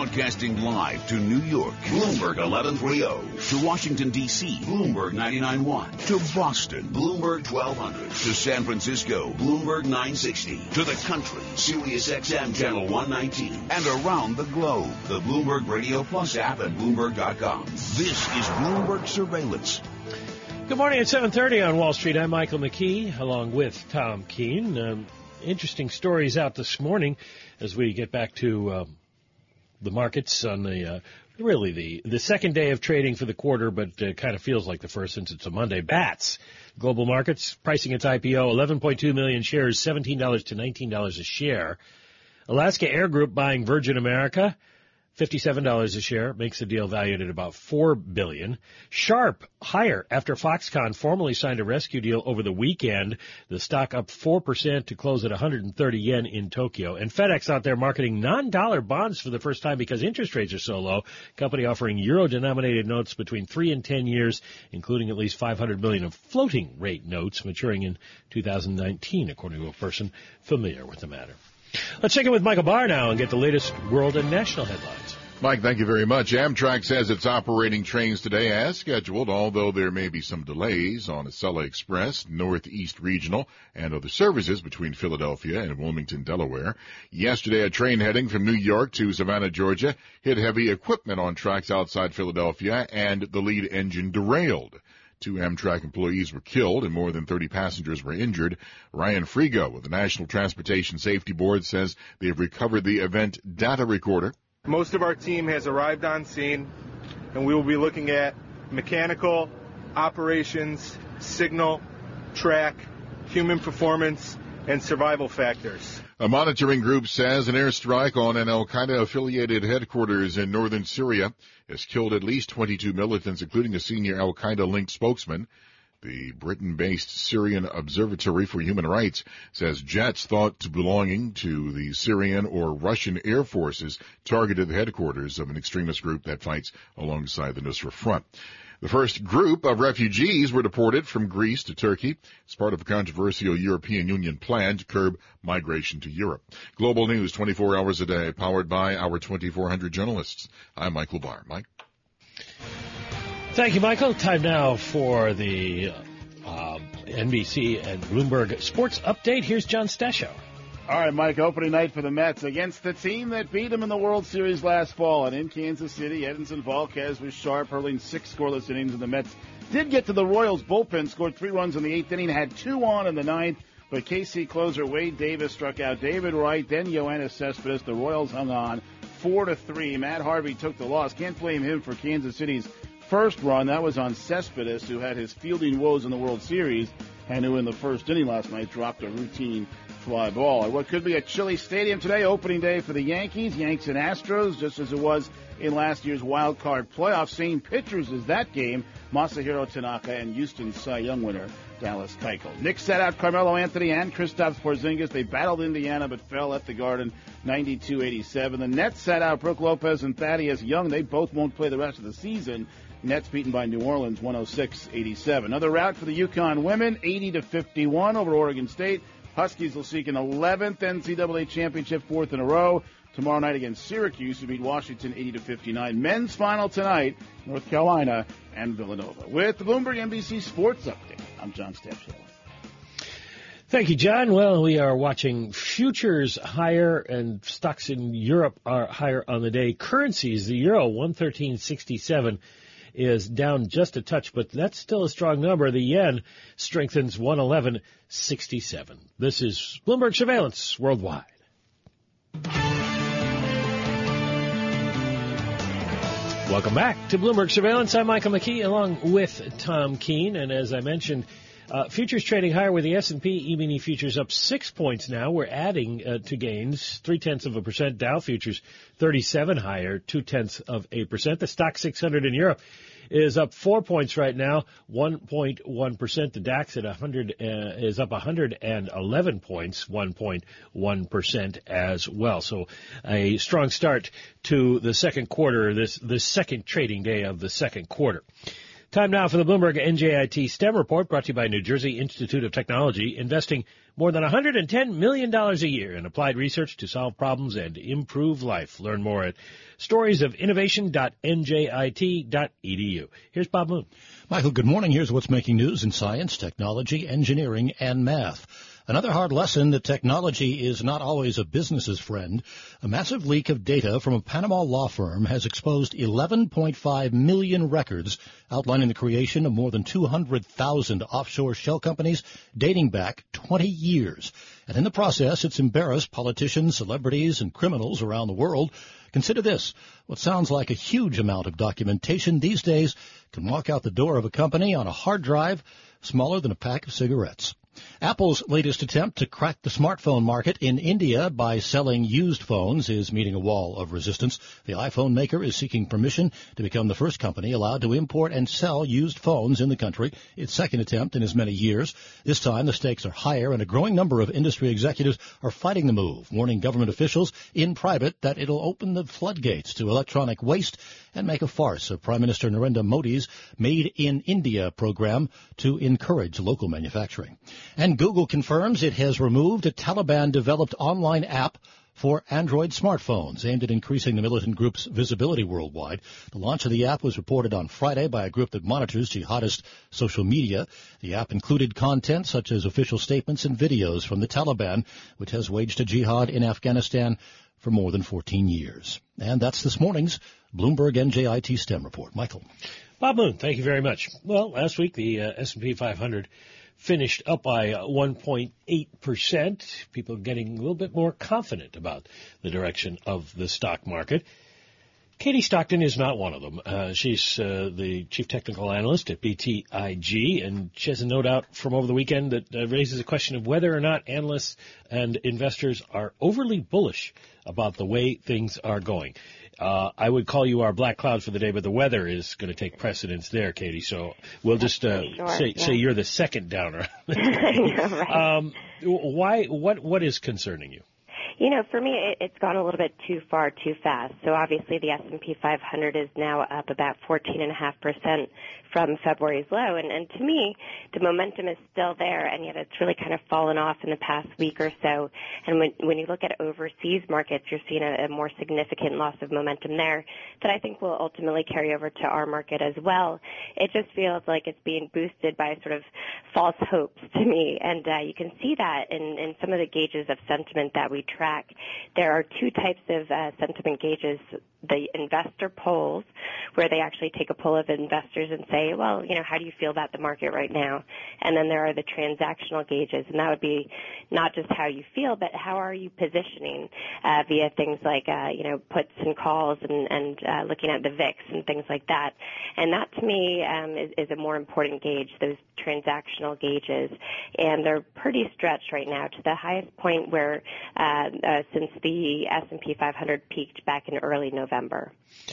Broadcasting live to New York, Bloomberg 1130. To Washington, D.C., Bloomberg 99.1. To Boston, Bloomberg 1200. To San Francisco, Bloomberg 960. To the country, Sirius XM Channel 119. And around the globe, the Bloomberg Radio Plus app and Bloomberg.com. This is Bloomberg Surveillance. Good morning at 7.30 on Wall Street. I'm Michael McKee along with Tom Keene. Um, interesting stories out this morning as we get back to um, the markets on the uh, really the the second day of trading for the quarter, but uh, kind of feels like the first since it's a Monday. Bats, global markets pricing its IPO, 11.2 million shares, $17 to $19 a share. Alaska Air Group buying Virgin America. $57 a share makes the deal valued at about $4 billion. Sharp higher after Foxconn formally signed a rescue deal over the weekend. The stock up 4% to close at 130 yen in Tokyo. And FedEx out there marketing non-dollar bonds for the first time because interest rates are so low. Company offering euro-denominated notes between 3 and 10 years, including at least 500 million of floating rate notes maturing in 2019, according to a person familiar with the matter. Let's check in with Michael Barr now and get the latest world and national headlines. Mike, thank you very much. Amtrak says it's operating trains today as scheduled, although there may be some delays on Acela Express, Northeast Regional, and other services between Philadelphia and Wilmington, Delaware. Yesterday, a train heading from New York to Savannah, Georgia, hit heavy equipment on tracks outside Philadelphia, and the lead engine derailed. Two Amtrak employees were killed and more than 30 passengers were injured. Ryan Frigo of the National Transportation Safety Board says they've recovered the event data recorder. Most of our team has arrived on scene and we will be looking at mechanical, operations, signal, track, human performance, and survival factors. A monitoring group says an airstrike on an Al Qaeda affiliated headquarters in northern Syria has killed at least 22 militants, including a senior Al Qaeda linked spokesman. The Britain-based Syrian Observatory for Human Rights says jets thought to belonging to the Syrian or Russian air forces targeted the headquarters of an extremist group that fights alongside the Nusra Front. The first group of refugees were deported from Greece to Turkey as part of a controversial European Union plan to curb migration to Europe. Global news 24 hours a day, powered by our 2,400 journalists. I'm Michael Barr. Mike. Thank you, Michael. Time now for the uh, NBC and Bloomberg Sports Update. Here's John Stashow. All right, Mike, opening night for the Mets against the team that beat them in the World Series last fall. And in Kansas City, Edinson Volquez was sharp, hurling six scoreless innings, and the Mets did get to the Royals bullpen, scored three runs in the eighth inning, had two on in the ninth. But KC closer Wade Davis struck out David Wright, then Yoenis Cespedes. The Royals hung on four to three. Matt Harvey took the loss. Can't blame him for Kansas City's first run. That was on Cespedes, who had his fielding woes in the World Series and who in the first inning last night dropped a routine fly ball. At what could be a chilly stadium today, opening day for the Yankees, Yanks and Astros, just as it was in last year's wild card playoff. Same pitchers as that game, Masahiro Tanaka and Houston Cy Young winner Dallas Keuchel. Knicks set out Carmelo Anthony and Kristaps Porzingis. They battled Indiana but fell at the Garden 92-87. The Nets set out Brook Lopez and Thaddeus Young. They both won't play the rest of the season. Nets beaten by New Orleans 106-87. Another rout for the UConn women, 80 to 51 over Oregon State. Huskies will seek an 11th NCAA championship, fourth in a row. Tomorrow night against Syracuse, to beat Washington 80 to 59. Men's final tonight, North Carolina and Villanova. With the Bloomberg NBC Sports Update, I'm John Stashow. Thank you, John. Well, we are watching futures higher and stocks in Europe are higher on the day. Currencies, the euro 113.67 is down just a touch, but that's still a strong number. The yen strengthens 111.67. This is Bloomberg Surveillance Worldwide. Welcome back to Bloomberg Surveillance. I'm Michael McKee along with Tom Keene. And as I mentioned, uh, futures trading higher with the S&P E-mini futures up six points now. We're adding uh, to gains three tenths of a percent. Dow futures 37 higher, two tenths of a percent. The Stoxx 600 in Europe is up four points right now, 1.1 percent. The DAX at 100 uh, is up 111 points, 1.1 percent as well. So a strong start to the second quarter. This the second trading day of the second quarter. Time now for the Bloomberg NJIT STEM report brought to you by New Jersey Institute of Technology, investing more than $110 million a year in applied research to solve problems and improve life. Learn more at storiesofinnovation.njit.edu. Here's Bob Moon. Michael, good morning. Here's what's making news in science, technology, engineering, and math. Another hard lesson that technology is not always a business's friend. A massive leak of data from a Panama law firm has exposed 11.5 million records outlining the creation of more than 200,000 offshore shell companies dating back 20 years. And in the process, it's embarrassed politicians, celebrities, and criminals around the world. Consider this. What sounds like a huge amount of documentation these days can walk out the door of a company on a hard drive smaller than a pack of cigarettes. Apple's latest attempt to crack the smartphone market in India by selling used phones is meeting a wall of resistance. The iPhone maker is seeking permission to become the first company allowed to import and sell used phones in the country. Its second attempt in as many years. This time the stakes are higher and a growing number of industry executives are fighting the move, warning government officials in private that it'll open the floodgates to electronic waste and make a farce of Prime Minister Narendra Modi's Made in India program to encourage local manufacturing. And Google confirms it has removed a Taliban developed online app for Android smartphones aimed at increasing the militant group's visibility worldwide. The launch of the app was reported on Friday by a group that monitors jihadist social media. The app included content such as official statements and videos from the Taliban, which has waged a jihad in Afghanistan for more than 14 years. And that's this morning's Bloomberg NJIT STEM report. Michael. Bob Moon, thank you very much. Well, last week the uh, S&P 500 finished up by 1.8%. Uh, People getting a little bit more confident about the direction of the stock market. Katie Stockton is not one of them. Uh, she's uh, the chief technical analyst at BTIG, and she has a note out from over the weekend that uh, raises a question of whether or not analysts and investors are overly bullish about the way things are going. Uh, I would call you our black cloud for the day, but the weather is going to take precedence there, Katie. So we'll just uh, say, yeah. say you're the second downer. right. um, why? What? What is concerning you? You know, for me, it, it's gone a little bit too far, too fast. So obviously, the S&P 500 is now up about 14.5 percent from February's low, and, and to me, the momentum is still there, and yet it's really kind of fallen off in the past week or so. And when when you look at overseas markets, you're seeing a, a more significant loss of momentum there that I think will ultimately carry over to our market as well. It just feels like it's being boosted by sort of false hopes to me, and uh, you can see that in in some of the gauges of sentiment that we track back, there are two types of uh, sentiment gauges. The investor polls, where they actually take a poll of investors and say, well, you know, how do you feel about the market right now? And then there are the transactional gauges, and that would be not just how you feel, but how are you positioning uh, via things like, uh, you know, puts and calls and, and uh, looking at the VIX and things like that. And that to me um, is, is a more important gauge, those transactional gauges. And they're pretty stretched right now to the highest point where uh, uh, since the S&P 500 peaked back in early November.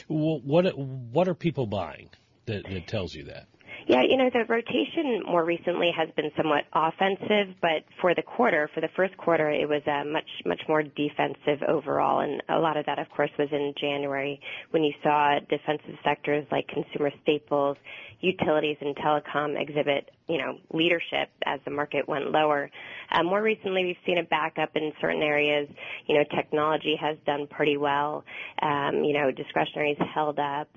Well, what what are people buying that, that tells you that? Yeah, you know, the rotation more recently has been somewhat offensive, but for the quarter, for the first quarter, it was uh, much, much more defensive overall. And a lot of that, of course, was in January when you saw defensive sectors like consumer staples, utilities, and telecom exhibit you know, leadership as the market went lower. Um, more recently, we've seen a backup in certain areas. You know, technology has done pretty well. Um, you know, discretionary has held up.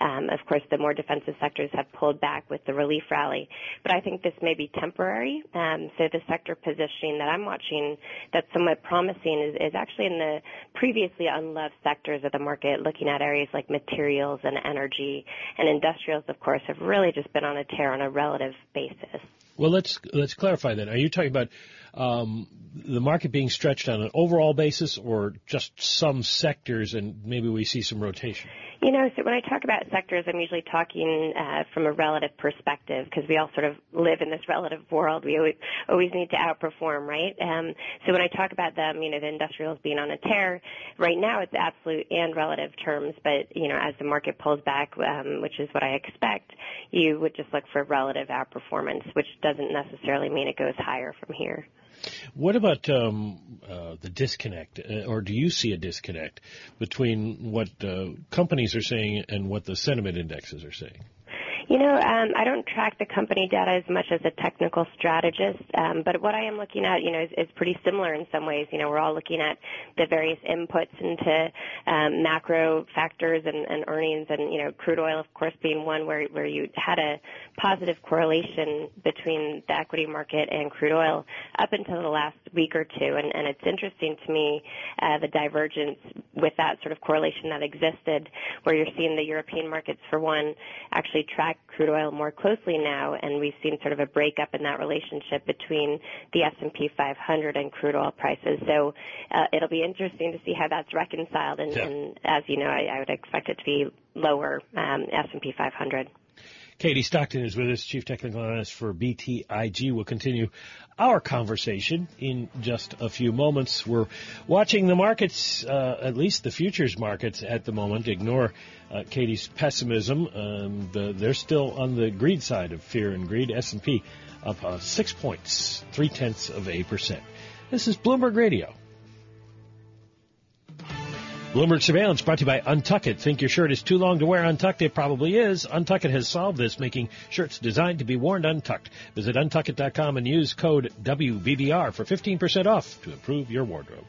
Um, of course, the more defensive sectors have pulled back with the relief rally. But I think this may be temporary. Um, so the sector positioning that I'm watching that's somewhat promising is, is actually in the previously unloved sectors of the market, looking at areas like materials and energy and industrials, of course, have really just been on a tear on a relative basis. Well, let's let's clarify that. Are you talking about um, the market being stretched on an overall basis, or just some sectors, and maybe we see some rotation? You know, so when I talk about sectors, I'm usually talking uh, from a relative perspective because we all sort of live in this relative world. We always, always need to outperform, right? Um, so when I talk about them, you know, the industrials being on a tear, right now it's absolute and relative terms, but, you know, as the market pulls back, um, which is what I expect, you would just look for relative outperformance, which doesn't necessarily mean it goes higher from here. What about um, uh, the disconnect, uh, or do you see a disconnect between what uh, companies are saying and what the sentiment indexes are saying? You know, um, I don't track the company data as much as a technical strategist, um, but what I am looking at, you know, is, is, pretty similar in some ways. You know, we're all looking at the various inputs into um, macro factors and, and, earnings, and you know, crude oil, of course, being one where where you had a positive correlation between the equity market and crude oil up until the last week or two, and, and it's interesting to me uh, the divergence with that sort of correlation that existed, where you're seeing the European markets, for one, actually track crude oil more closely now, and we've seen sort of a breakup in that relationship between the S&P 500 and crude oil prices. So uh, it'll be interesting to see how that's reconciled, and, yeah. and as you know, I, I, would expect it to be lower um, S&P 500. Katie Stockton is with us, Chief Technical Analyst for BTIG. We'll continue our conversation in just a few moments. We're watching the markets, uh, at least the futures markets at the moment. Ignore uh, Katie's pessimism. Um, the, they're still on the greed side of fear and greed. S&P up uh, six points, three tenths of a percent. This is Bloomberg Radio. Bloomberg Surveillance brought to you by Untuckit. Think your shirt is too long to wear untucked? It probably is. Untuckit has solved this, making shirts designed to be worn untucked. Visit untuckit.com and use code WBBR for 15% off to improve your wardrobe.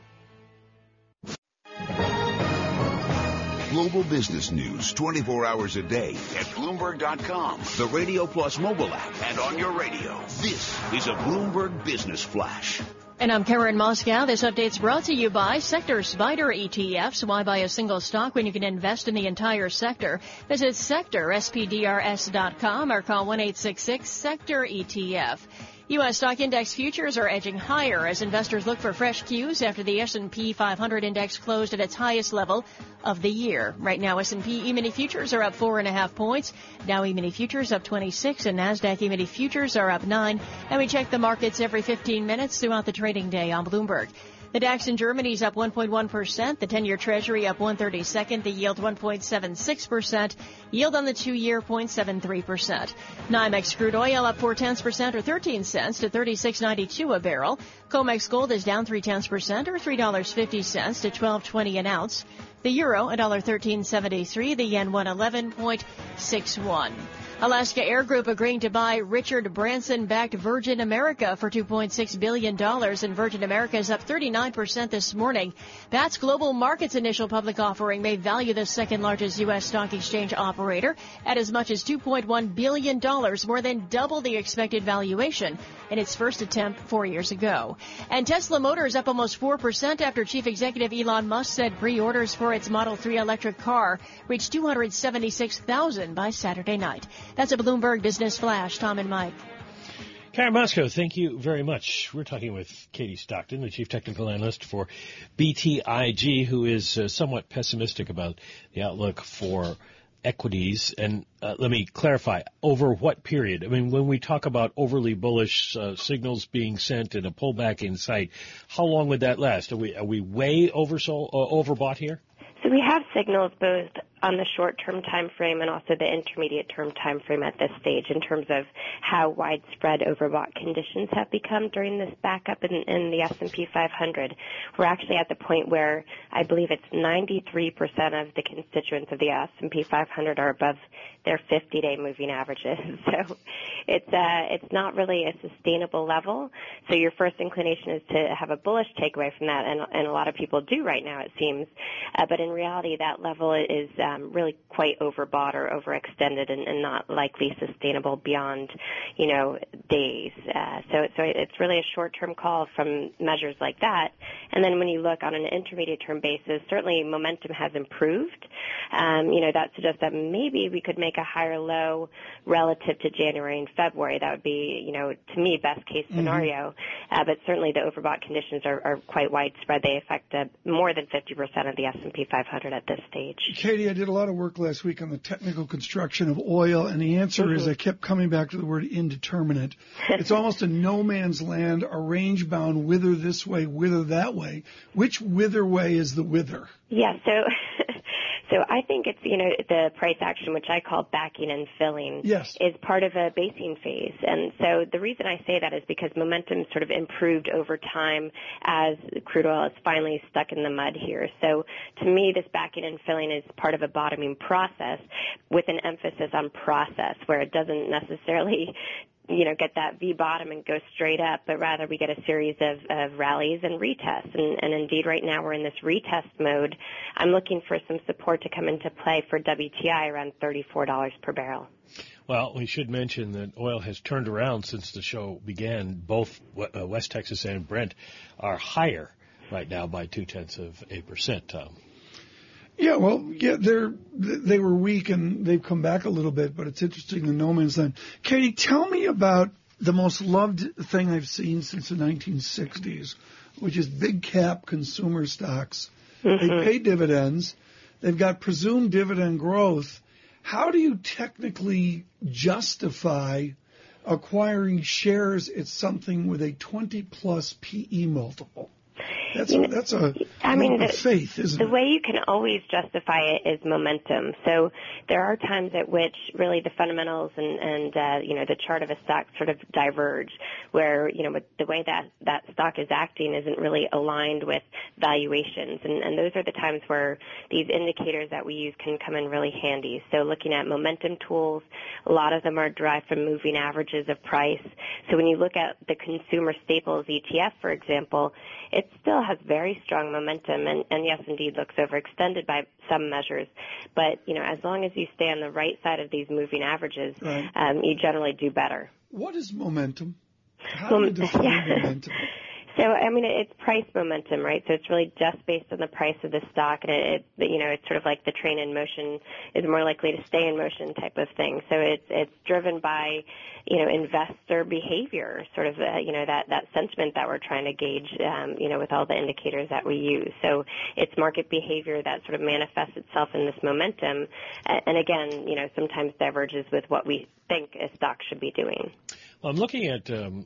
Global business news 24 hours a day at Bloomberg.com, the Radio Plus mobile app, and on your radio. This is a Bloomberg Business Flash. And I'm Karen Moskow. This update's brought to you by Sector SPDR ETFs. Why buy a single stock when you can invest in the entire sector? Visit sectorspdrs.com or call 1-866-SECTOR ETF. U.S. stock index futures are edging higher as investors look for fresh cues after the S&P 500 index closed at its highest level of the year. Right now, S&P E-mini futures are up four and a half points. Dow E-mini futures up 26 and NASDAQ E-mini futures are up nine. And we check the markets every 15 minutes throughout the trading day on Bloomberg. The DAX in Germany is up 1.1%. The 10-year Treasury up 132nd. The yield 1.76%. Yield on the two-year 0.73%. NYMEX crude oil up 4 tenths percent or 13 cents to 36.92 a barrel. COMEX gold is down 3 tenths percent or $3.50 to 12.20 an ounce. The euro $1.1373. The yen 111.61. Alaska Air Group agreeing to buy Richard Branson backed Virgin America for $2.6 billion, and Virgin America is up 39% this morning. Bats Global Markets initial public offering may value the second largest U.S. stock exchange operator at as much as $2.1 billion, more than double the expected valuation in its first attempt four years ago. And Tesla Motors up almost 4% after Chief Executive Elon Musk said pre-orders for its Model 3 electric car reached 276,000 by Saturday night. That's a Bloomberg Business Flash. Tom and Mike. Karen Moskow, thank you very much. We're talking with Katie Stockton, the Chief Technical Analyst for BTIG, who is uh, somewhat pessimistic about the outlook for equities. And uh, let me clarify, over what period? I mean, when we talk about overly bullish uh, signals being sent and a pullback in sight, how long would that last? Are we, are we way oversold, uh, overbought here? So we have signals both on the short-term time frame and also the intermediate-term time frame at this stage in terms of how widespread overbought conditions have become during this backup in, in the S&P 500. We're actually at the point where I believe it's 93% of the constituents of the S&P 500 are above their 50-day moving averages. So it's uh, it's not really a sustainable level. So your first inclination is to have a bullish takeaway from that, and, and a lot of people do right now, it seems. Uh, but in reality, that level is um, really quite overbought or overextended, and, and not likely sustainable beyond, you know, days. Uh, so so it's really a short-term call from measures like that. And then when you look on an intermediate-term basis, certainly momentum has improved. Um, you know that suggests that maybe we could make a higher low relative to January and February. That would be, you know, to me, best case mm-hmm. scenario. Mm-hmm. Uh, but certainly the overbought conditions are, are quite widespread. They affect uh, more than 50% of the S&P 500 at this stage. Katie, did a lot of work last week on the technical construction of oil, and the answer mm-hmm. is I kept coming back to the word indeterminate. it's almost a no man's land, a range bound wither this way, wither that way. Which wither way is the wither? Yeah, so So I think it's, you know, the price action, which I call backing and filling, yes. is part of a basing phase. And so the reason I say that is because momentum sort of improved over time as crude oil is finally stuck in the mud here. So to me, this backing and filling is part of a bottoming process with an emphasis on process where it doesn't necessarily you know, get that V bottom and go straight up, but rather we get a series of, of rallies and retests. And, and indeed, right now we're in this retest mode. I'm looking for some support to come into play for WTI around $34 per barrel. Well, we should mention that oil has turned around since the show began. Both uh, West Texas and Brent are higher right now by two tenths of a percent. Yeah, well, yeah, they're they were weak and they've come back a little bit, but it's interesting the no man's land. Katie, tell me about the most loved thing I've seen since the 1960s, which is big cap consumer stocks. Mm-hmm. They pay dividends. They've got presumed dividend growth. How do you technically justify acquiring shares at something with a 20 plus PE multiple? That's a, that's a I mean, the, faith, isn't the it? way you can always justify it is momentum. So there are times at which really the fundamentals and, and uh, you know the chart of a stock sort of diverge, where you know the way that that stock is acting isn't really aligned with valuations, and, and those are the times where these indicators that we use can come in really handy. So looking at momentum tools, a lot of them are derived from moving averages of price. So when you look at the consumer staples ETF, for example, it still has very strong momentum and, and yes, indeed looks overextended by some measures. But, you know, as long as you stay on the right side of these moving averages, right. um, you generally do better. What is momentum? How do you define yeah. momentum? So, I mean, it's price momentum, right? So it's really just based on the price of the stock, and it, it, you know, it's sort of like the train in motion is more likely to stay in motion type of thing. So it's it's driven by, you know, investor behavior, sort of, uh, you know, that that sentiment that we're trying to gauge, um, you know, with all the indicators that we use. So it's market behavior that sort of manifests itself in this momentum, and again, you know, sometimes diverges with what we think a stock should be doing. Well, I'm looking at um,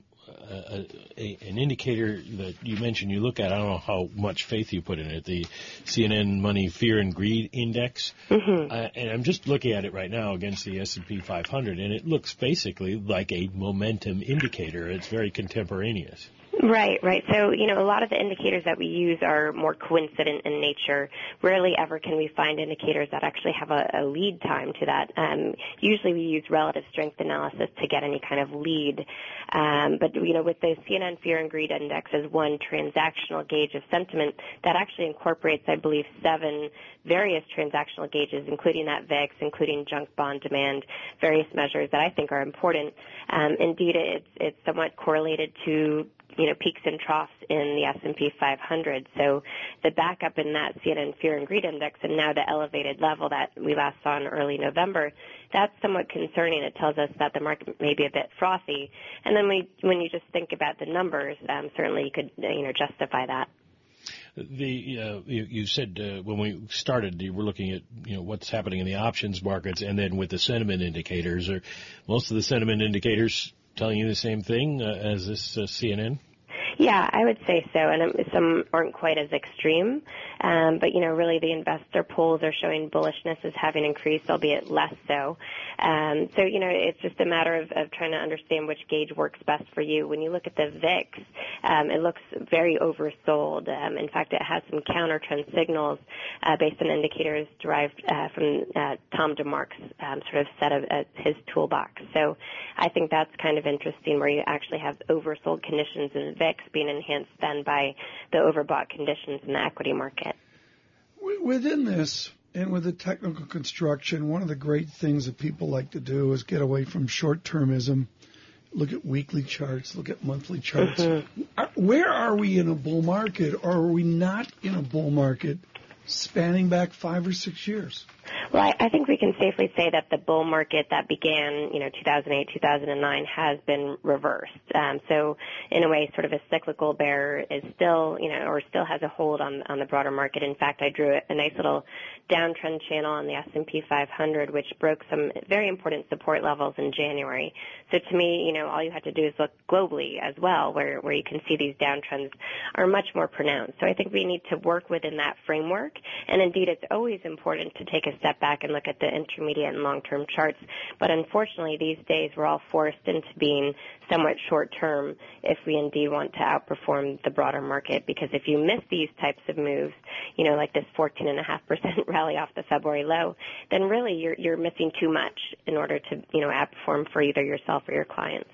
a, a, an indicator that you mentioned you look at. I don't know how much faith you put in it. The CNN Money Fear and Greed Index, mm-hmm. uh, and I'm just looking at it right now against the S&P 500, and it looks basically like a momentum indicator. It's very contemporaneous. Right, right. So, you know, a lot of the indicators that we use are more coincident in nature. Rarely ever can we find indicators that actually have a, a lead time to that. Um, usually we use relative strength analysis to get any kind of lead. Um, but, you know, with the CNN Fear and Greed Index as one transactional gauge of sentiment, that actually incorporates, I believe, seven various transactional gauges, including that VIX, including junk bond demand, various measures that I think are important. Um, indeed, it's, it's somewhat correlated to you know, peaks and troughs in the S&P 500. So the backup in that CNN Fear and Greed Index and now the elevated level that we last saw in early November, that's somewhat concerning. It tells us that the market may be a bit frothy. And then we, when you just think about the numbers, um, certainly you could, you know, justify that. The uh, you, you, said uh, when we started, you were looking at you know what's happening in the options markets, and then with the sentiment indicators. or most of the sentiment indicators telling you the same thing uh, as this uh, CNN? Yeah, I would say so, and some aren't quite as extreme. Um, but you know, really, the investor pools are showing bullishness as having increased, albeit less so. Um, so you know, it's just a matter of, of trying to understand which gauge works best for you. When you look at the VIX, um, it looks very oversold. Um, in fact, it has some counter trend signals uh, based on indicators derived uh, from uh, Tom DeMark's um, sort of set of uh, his toolbox. So I think that's kind of interesting, where you actually have oversold conditions in VIX being enhanced then by the overbought conditions in the equity market. Within this, and with the technical construction, one of the great things that people like to do is get away from short termism, look at weekly charts, look at monthly charts. Mm-hmm. Where are we in a bull market, or are we not in a bull market spanning back five or six years? Well, I, think we can safely say that the bull market that began, you know, 2008, 2009 has been reversed. Um, so, in a way, sort of a cyclical bear is still, you know, or still has a hold on on the broader market. In fact, I drew a nice little downtrend channel on the S&P 500, which broke some very important support levels in January. So, to me, you know, all you have to do is look globally as well, where where you can see these downtrends are much more pronounced. So, I think we need to work within that framework And indeed, it's always important to take a step back and look at the intermediate and long-term charts. But unfortunately, these days we're all forced into being somewhat short-term if we indeed want to outperform the broader market. Because if you miss these types of moves, you know, like this 14.5% rally off the February low, then really you're you're missing too much in order to you know outperform for either yourself or your clients.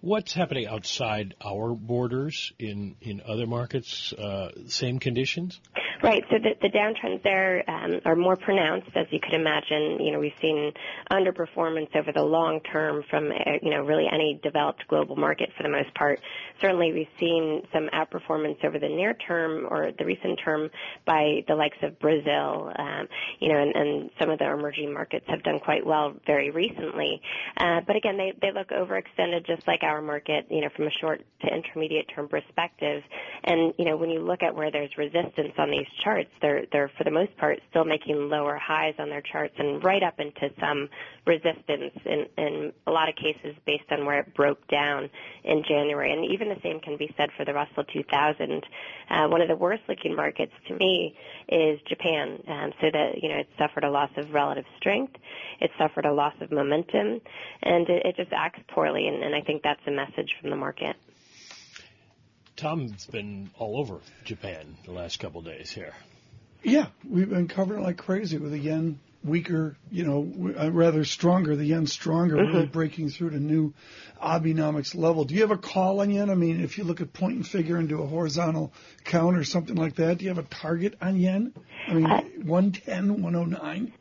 What's happening outside our borders in in other markets? Uh, same conditions. Right. So the, the downtrends there um, are more pronounced, as you could imagine. You know, we've seen underperformance over the long term from uh, you know really any developed global market for the most part. Certainly, we've seen some outperformance over the near term or the recent term by the likes of Brazil. Um, you know, and, and some of the emerging markets have done quite well very recently. Uh, but again, they they look overextended, just like our market. You know, from a short to intermediate term perspective. And you know, when you look at where there's resistance on these charts, they're they're for the most part still making lower highs on their charts and right up into some resistance in in a lot of cases based on where it broke down in January. And even the same can be said for the Russell 2000. Uh, one of the worst looking markets to me is Japan. Um, so that you know it suffered a loss of relative strength, it suffered a loss of momentum, and it, it just acts poorly. And, and I think that's a message from the market. Tom's been all over Japan the last couple of days here. Yeah, we've been covering it like crazy with the yen weaker, you know, uh, rather stronger, the yen stronger, mm-hmm. really breaking through to new Abenomics level. Do you have a call on yen? I mean, if you look at point and figure into a horizontal count or something like that, do you have a target on yen? I mean, uh, 110, 109?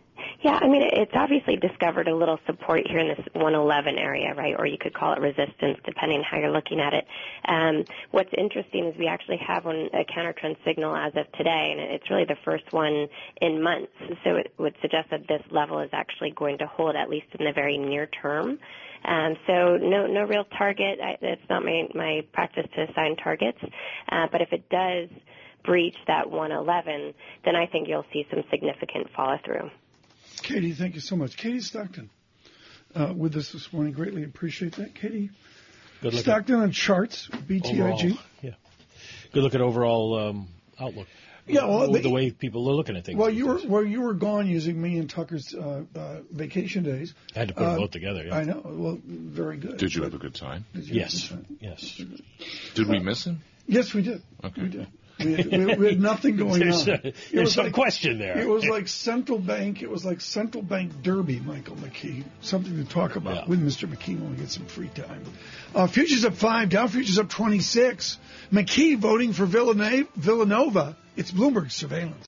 Yeah, I mean, it's obviously discovered a little support here in this 111 area, right? Or you could call it resistance, depending on how you're looking at it. Um, what's interesting is we actually have one, a countertrend signal as of today, and it's really the first one in months. So it would suggest that this level is actually going to hold at least in the very near term. Um, so no, no real target. I, it's not my, my practice to assign targets, uh, but if it does breach that 111, then I think you'll see some significant follow through. Katie, thank you so much. Katie Stockton uh, with us this morning. Greatly appreciate that. Katie Good Stockton on charts, BTIG. Overall, yeah. Good look at overall um, outlook. Yeah, well, the, the, way people are looking at things. Well, you were well, you were gone using me and Tucker's uh, uh, vacation days. I had to put them uh, both together. Yeah. I know. Well, very good. Did you have a good time? Yes. Time? Yes. Did we miss him? Yes, we did. Okay. We did. We had, we, we had nothing going there's on. A, there's some like, question there. It was like central bank. It was like central bank derby, Michael McKee. Something to talk about yeah. with Mr. McKee when we get some free time. Uh, futures up five. Dow futures up 26. McKee voting for. Villanova. It's Bloomberg surveillance.